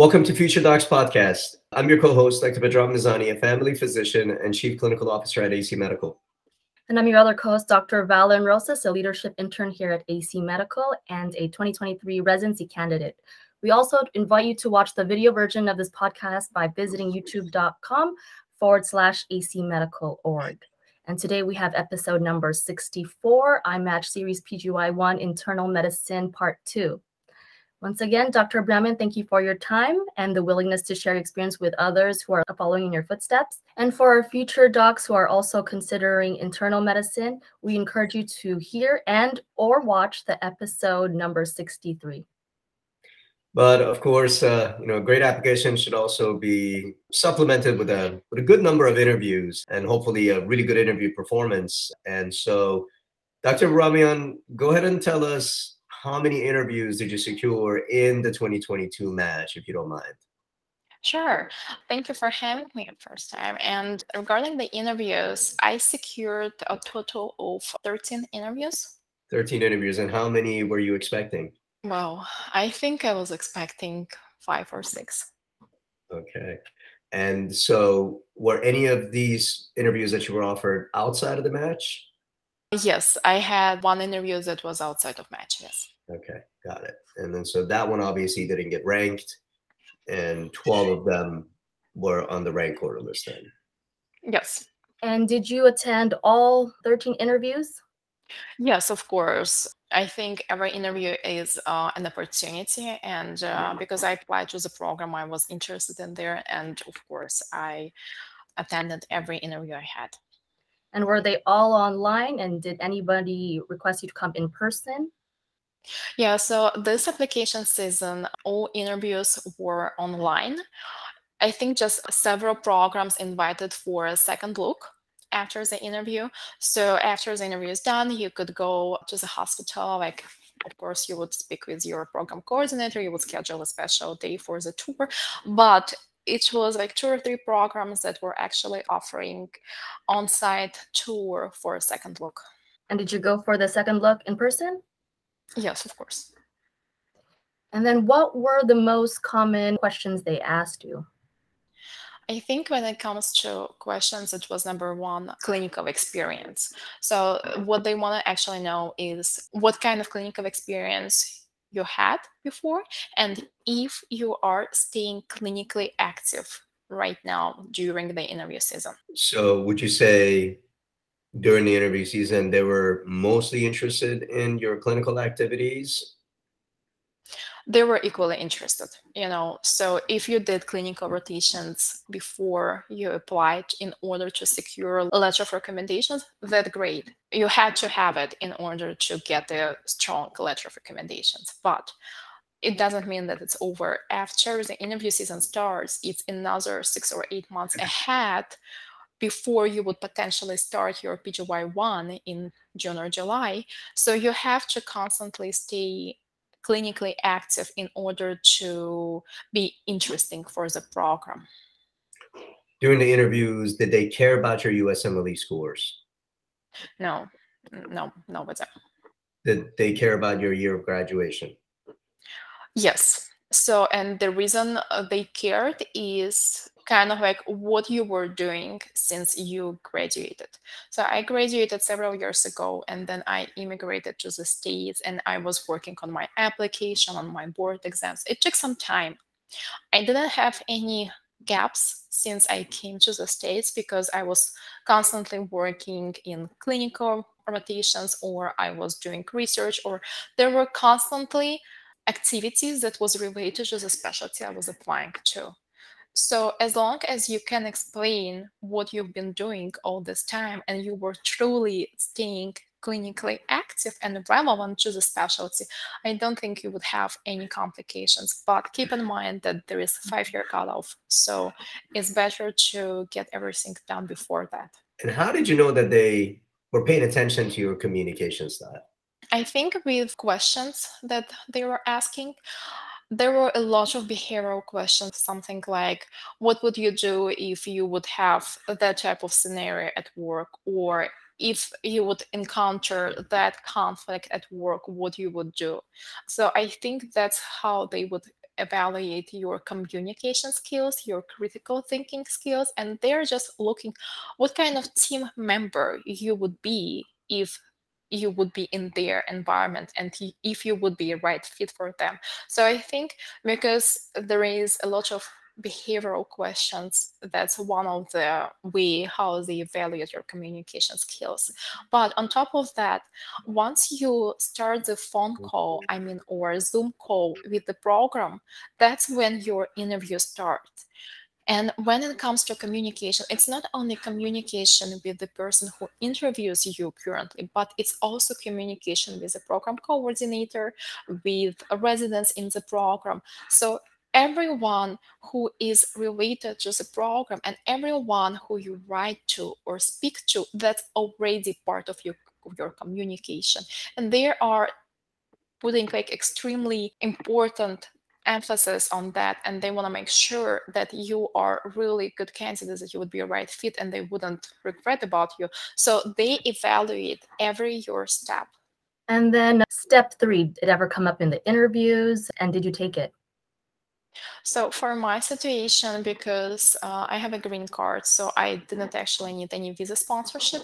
Welcome to Future Docs Podcast. I'm your co-host, Dr. Bedram Nizani, a family physician and chief clinical officer at AC Medical. And I'm your other co-host, Dr. Valen Rosas, a leadership intern here at AC Medical and a 2023 residency candidate. We also invite you to watch the video version of this podcast by visiting youtube.com forward slash AC Medical org. And today we have episode number 64, IMATCH Series PGY1 Internal Medicine Part 2. Once again, Dr. Brahman, thank you for your time and the willingness to share experience with others who are following in your footsteps. And for our future docs who are also considering internal medicine, we encourage you to hear and or watch the episode number 63. But of course, uh, you know, great application should also be supplemented with a with a good number of interviews and hopefully a really good interview performance. And so, Dr. Ramian, go ahead and tell us how many interviews did you secure in the 2022 match, if you don't mind? Sure. Thank you for having me the first time. And regarding the interviews, I secured a total of 13 interviews. 13 interviews. And how many were you expecting? Well, I think I was expecting five or six. Okay. And so, were any of these interviews that you were offered outside of the match? Yes, I had one interview that was outside of match. Yes. Okay, got it. And then so that one obviously didn't get ranked, and 12 of them were on the rank order list then. Yes. And did you attend all 13 interviews? Yes, of course. I think every interview is uh, an opportunity, and uh, because I applied to the program, I was interested in there, and of course, I attended every interview I had. And were they all online? And did anybody request you to come in person? Yeah, so this application season, all interviews were online. I think just several programs invited for a second look after the interview. So after the interview is done, you could go to the hospital. Like, of course, you would speak with your program coordinator. You would schedule a special day for the tour. But it was like two or three programs that were actually offering on-site tour for a second look. And did you go for the second look in person? Yes, of course. And then what were the most common questions they asked you? I think when it comes to questions, it was number one, clinical experience. So mm. what they want to actually know is what kind of clinical experience you had before and if you are staying clinically active right now during the interview season. So would you say during the interview season they were mostly interested in your clinical activities they were equally interested you know? So if you did clinical rotations before you applied in order to secure a letter of recommendations that's great. You had to have it in order to get the strong letter of recommendations but it doesn't mean that it's over. After the interview season starts it's another six or eight months ahead before you would potentially start your PGY1 in June or July. So you have to constantly stay clinically active in order to be interesting for the program. During the interviews, did they care about your USMLE scores? No, no, no, what's that? Did they care about your year of graduation? Yes. So, and the reason uh, they cared is kind of like what you were doing since you graduated. So I graduated several years ago and then I immigrated to the States and I was working on my application, on my board exams. It took some time. I didn't have any gaps since I came to the States because I was constantly working in clinical rotations or I was doing research or there were constantly activities that was related to the specialty I was applying to. So as long as you can explain what you've been doing all this time and you were truly staying clinically active and relevant to the specialty, I don't think you would have any complications. But keep in mind that there is a mm-hmm. five-year cutoff, so it's better to get everything done before that. And how did you know that they were paying attention to your communication style? I think with questions that they were asking, there were a lot of behavioral questions, something like, what would you do if you would have that type of scenario at work? Or if you would encounter that conflict at work, what you would do? So I think that's how they would evaluate your communication skills, your critical thinking skills, and they're just looking what kind of team member you would be if you would be in their environment and if you would be a right fit for them. So I think because there is a lot of behavioral questions that's one of the way how they evaluate your communication skills. But on top of that once you start the phone mm-hmm. call i mean or zoom call with the program that's when your interview starts and when it comes to communication, it's not only communication with the person who interviews you currently, but it's also communication with the program coordinator, with residents in the program. So everyone who is related to the program and everyone who you write to or speak to that's already part of your your communication and there are putting like extremely important emphasis on that and they want to make sure that you are really good candidates that you would be a right fit and they wouldn't regret about you so they evaluate every your step and then step three did it ever come up in the interviews and did you take it so for my situation, because uh, I have a green card, so I didn't actually need any visa sponsorship.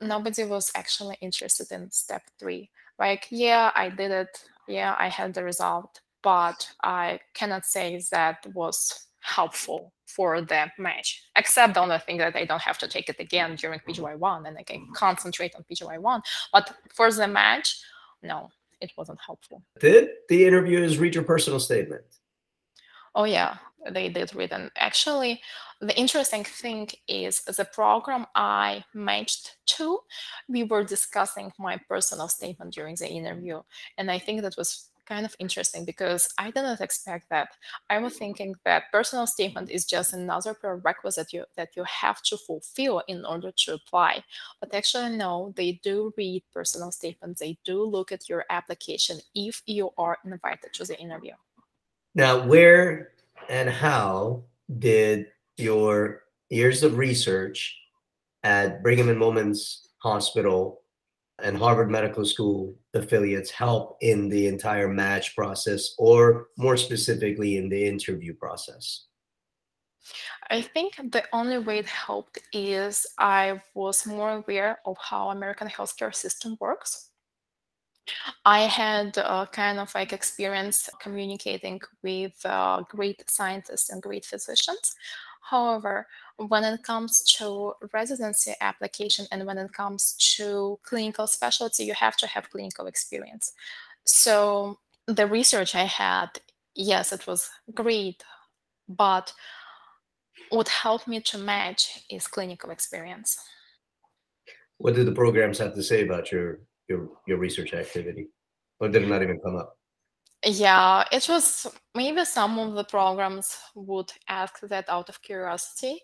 Nobody was actually interested in step three. Like, yeah, I did it. Yeah, I had the result, but I cannot say that was helpful for the match, except on the only thing that I don't have to take it again during mm-hmm. PGY1 and I can mm-hmm. concentrate on PGY1. But for the match, no, it wasn't helpful. Did the interviewers read your personal statement? Oh yeah, they did read. And actually, the interesting thing is the program I matched to, we were discussing my personal statement during the interview. And I think that was kind of interesting because I didn't expect that. I was thinking that personal statement is just another prerequisite you, that you have to fulfill in order to apply. But actually, no, they do read personal statements. They do look at your application if you are invited to the interview. Now, where and how did your years of research at Brigham and Women's Hospital and Harvard Medical School affiliates help in the entire match process, or more specifically, in the interview process? I think the only way it helped is I was more aware of how American healthcare system works. I had a kind of like experience communicating with uh, great scientists and great physicians. However, when it comes to residency application and when it comes to clinical specialty, you have to have clinical experience. So the research I had, yes, it was great, but what helped me to match is clinical experience. What did the programs have to say about your your your research activity, or did it not even come up? Yeah, it was maybe some of the programs would ask that out of curiosity,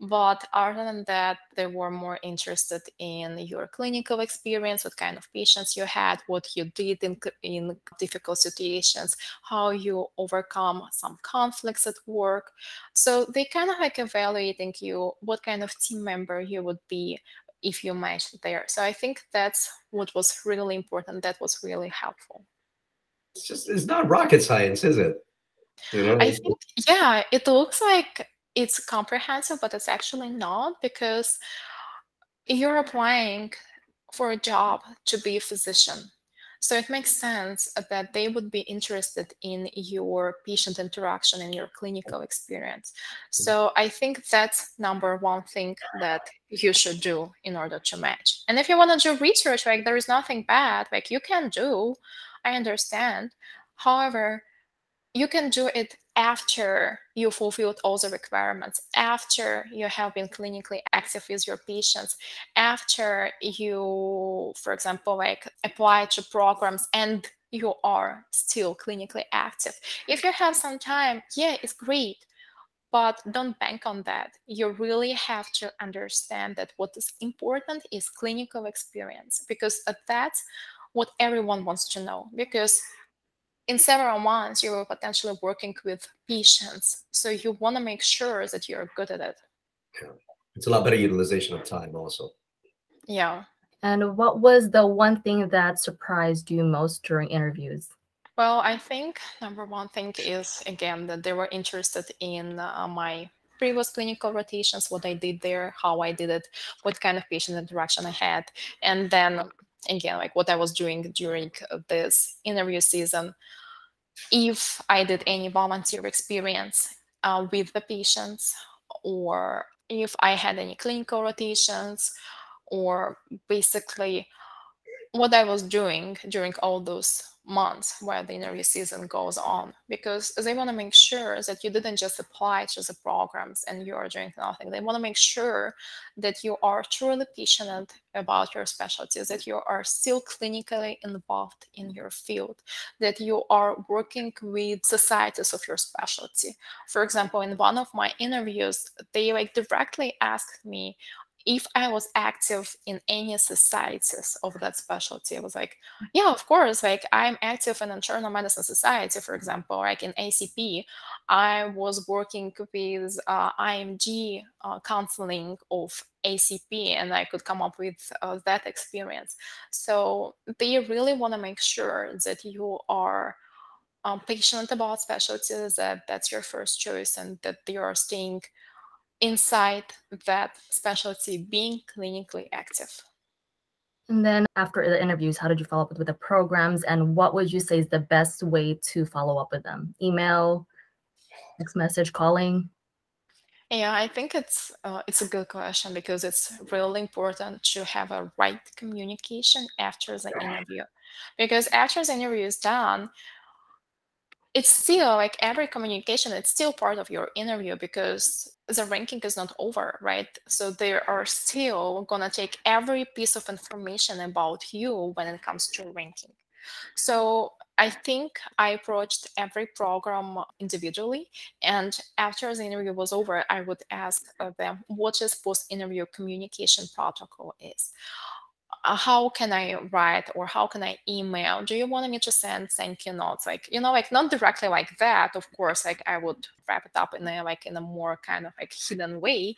but other than that, they were more interested in your clinical experience, what kind of patients you had, what you did in, in difficult situations, how you overcome some conflicts at work. So they kind of like evaluating you, what kind of team member you would be, if you match there. So I think that's what was really important. That was really helpful. It's just it's not rocket science, is it? You know? I think yeah, it looks like it's comprehensive, but it's actually not because you're applying for a job to be a physician. So it makes sense that they would be interested in your patient interaction and your clinical experience. So I think that's number one thing that you should do in order to match. And if you want to do research, like there is nothing bad, like you can do, I understand. However, you can do it after you fulfilled all the requirements, after you have been clinically active with your patients, after you, for example, like apply to programs and you are still clinically active. If you have some time, yeah, it's great, but don't bank on that. You really have to understand that what is important is clinical experience because that's what everyone wants to know. Because in several months, you are potentially working with patients. So you want to make sure that you're good at it. Yeah. It's a lot better utilization of time, also. Yeah. And what was the one thing that surprised you most during interviews? Well, I think number one thing is again that they were interested in uh, my previous clinical rotations, what I did there, how I did it, what kind of patient interaction I had, and then again, like what I was doing during uh, this interview season. If I did any volunteer experience uh, with the patients, or if I had any clinical rotations, or basically what I was doing during all those months while the interview season goes on because they want to make sure that you didn't just apply to the programs and you are doing nothing. They want to make sure that you are truly passionate about your specialties, that you are still clinically involved in your field, that you are working with societies of your specialty. For example, in one of my interviews, they like directly asked me if I was active in any societies of that specialty, I was like, yeah, of course. Like I'm active in internal medicine society, for example, like in ACP. I was working with uh, IMG uh, counseling of ACP, and I could come up with uh, that experience. So they really want to make sure that you are um, passionate about specialties, that that's your first choice, and that you are staying inside that specialty being clinically active. And then after the interviews, how did you follow up with the programs and what would you say is the best way to follow up with them? Email, text message, calling? Yeah, I think it's uh, it's a good question because it's really important to have a right communication after the interview. Because after the interview is done, it's still like every communication it's still part of your interview because the ranking is not over right? So they are still gonna take every piece of information about you when it comes to ranking. So i think i approached every program individually and after the interview was over i would ask them what is post interview communication protocol is. uh, how can I write or how can I email? Do you want me to send thank you notes? Like, you know, like not directly like that, of course, like I would wrap it up in a like in a more kind of like hidden way.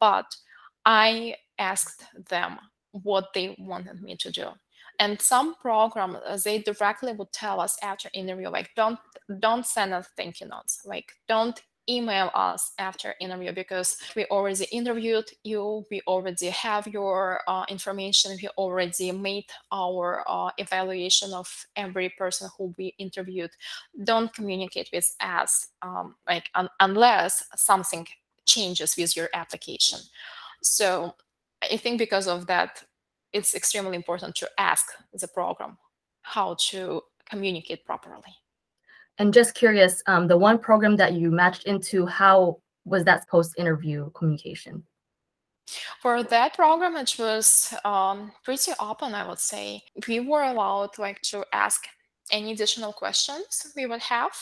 But I asked them what they wanted me to do. And some programs uh, they directly would tell us after interview, like don't don't send us thank you notes. Like don't email us after interview because we already interviewed you we already have your uh, information we already made our uh, evaluation of every person who we interviewed. Don't communicate with us um, like un unless something changes with your application. So i think because of that it's extremely important to ask the program how to communicate properly and just curious, um, the one program that you matched into, how was that post-interview communication? For that program, it was um, pretty open, I would say. We were allowed like to ask any additional questions we would have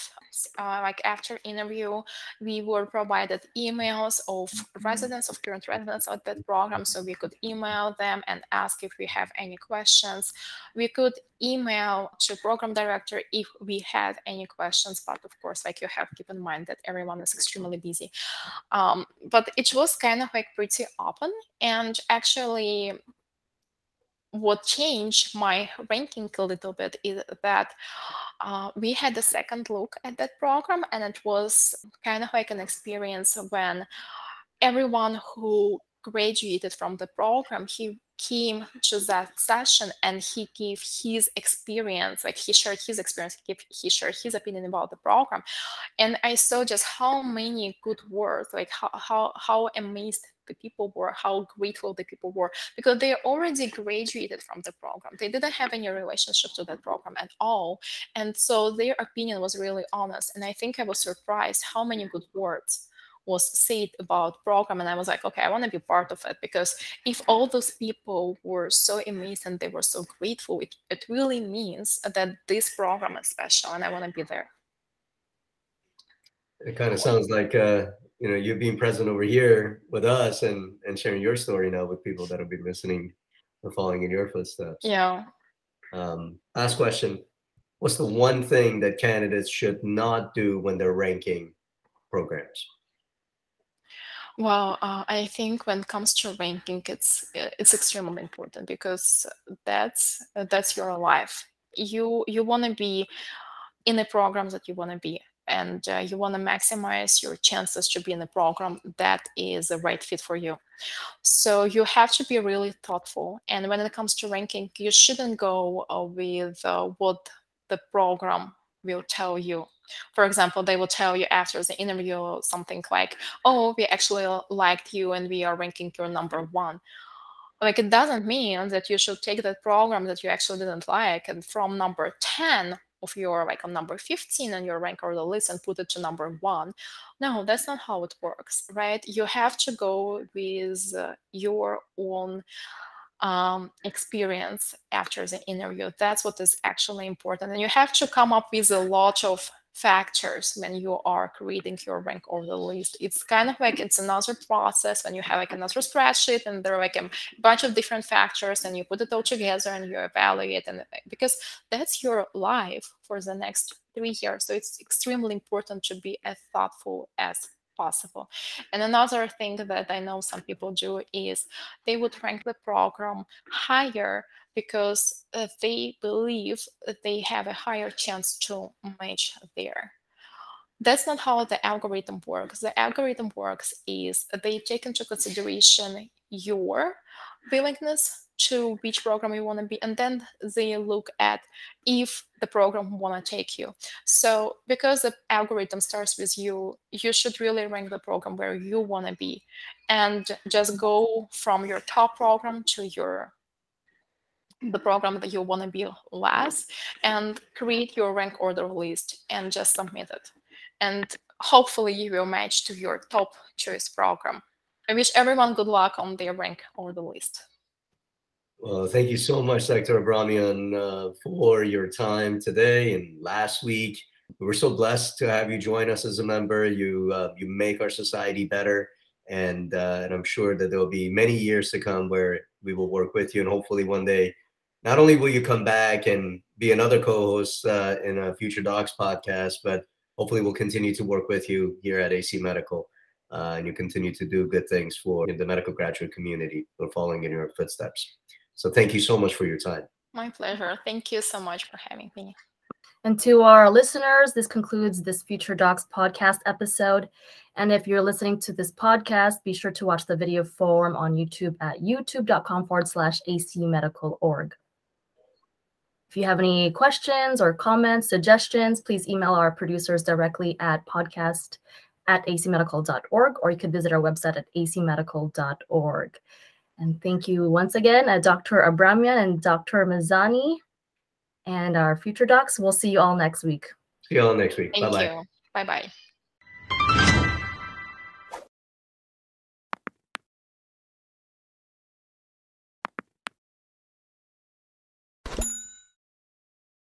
uh, like after interview we were provided emails of residents of current residents of that program. So we could email them and ask if we have any questions. We could email to program director if we had any questions but of course like you have keep in mind that everyone is extremely busy. Um, but it was kind of like pretty open and actually what changed my ranking a little bit is that uh, we had a second look at that program and it was kind of like an experience when everyone who graduated from the program he came to that session and he gave his experience like he shared his experience he, gave, he shared his opinion about the program. And i saw just how many good words like how how, how amazed the people were how grateful the people were because they already graduated from the program. They didn't have any relationship to that program at all. And so their opinion was really honest. And i think i was surprised how many good words was said about program. And i was like okay i want to be part of it. Because if all those people were so amazed and they were so grateful it, it really means that this program is special and i want to be there. It kind of sounds like uh, you know you being present over here with us and and sharing your story now with people that'll be listening or following in your footsteps. Yeah. Um, last question. What's the one thing that candidates should not do when they're ranking programs? Well, uh, I think when it comes to ranking, it's it's extremely important because that's that's your life. You you want to be in the programs that you want to be and uh, you want to maximize your chances to be in a program that is the right fit for you. So you have to be really thoughtful. And when it comes to ranking, you shouldn't go uh, with uh, what the program will tell you. For example, they will tell you after the interview something like, oh, we actually liked you and we are ranking you number one. Like it doesn't mean that you should take that program that you actually didn't like and from number 10 of your like on number 15 on your rank order list and put it to number one. No, that's not how it works, right? You have to go with uh, your own um, experience after the interview. That's what is actually important. And you have to come up with a lot of factors when you are creating your rank order list. It's kind of like it's another process when you have like another spreadsheet and there are like a bunch of different factors and you put it all together and you evaluate and because that's your life for the next three years. So it's extremely important to be as thoughtful as possible. And another thing that I know some people do is they would rank the program higher because uh, they believe that they have a higher chance to match there. That's not how the algorithm works. The algorithm works is they take into consideration your willingness to which program you want to be and then they look at if the program want to take you so because the algorithm starts with you you should really rank the program where you want to be and just go from your top program to your the program that you want to be last and create your rank order list and just submit it and hopefully you will match to your top choice program i wish everyone good luck on their rank order list well, thank you so much, Dr. Abramian, uh, for your time today and last week. We were so blessed to have you join us as a member. You uh, you make our society better, and uh, and I'm sure that there will be many years to come where we will work with you, and hopefully one day, not only will you come back and be another co-host uh, in a future docs podcast, but hopefully we'll continue to work with you here at AC Medical. Uh, and you continue to do good things for the medical graduate community. We're following in your footsteps. So thank you so much for your time. My pleasure. Thank you so much for having me. And to our listeners, this concludes this Future Docs podcast episode. And if you're listening to this podcast, be sure to watch the video form on YouTube at youtube.com forward slash acmedical.org. If you have any questions or comments, suggestions, please email our producers directly at podcast at acmedical.org or you could visit our website at acmedical.org. And thank you once again, uh, Dr. Abramian and Dr. Mazani and our future docs. We'll see you all next week. See you all next week. Bye bye. Bye bye.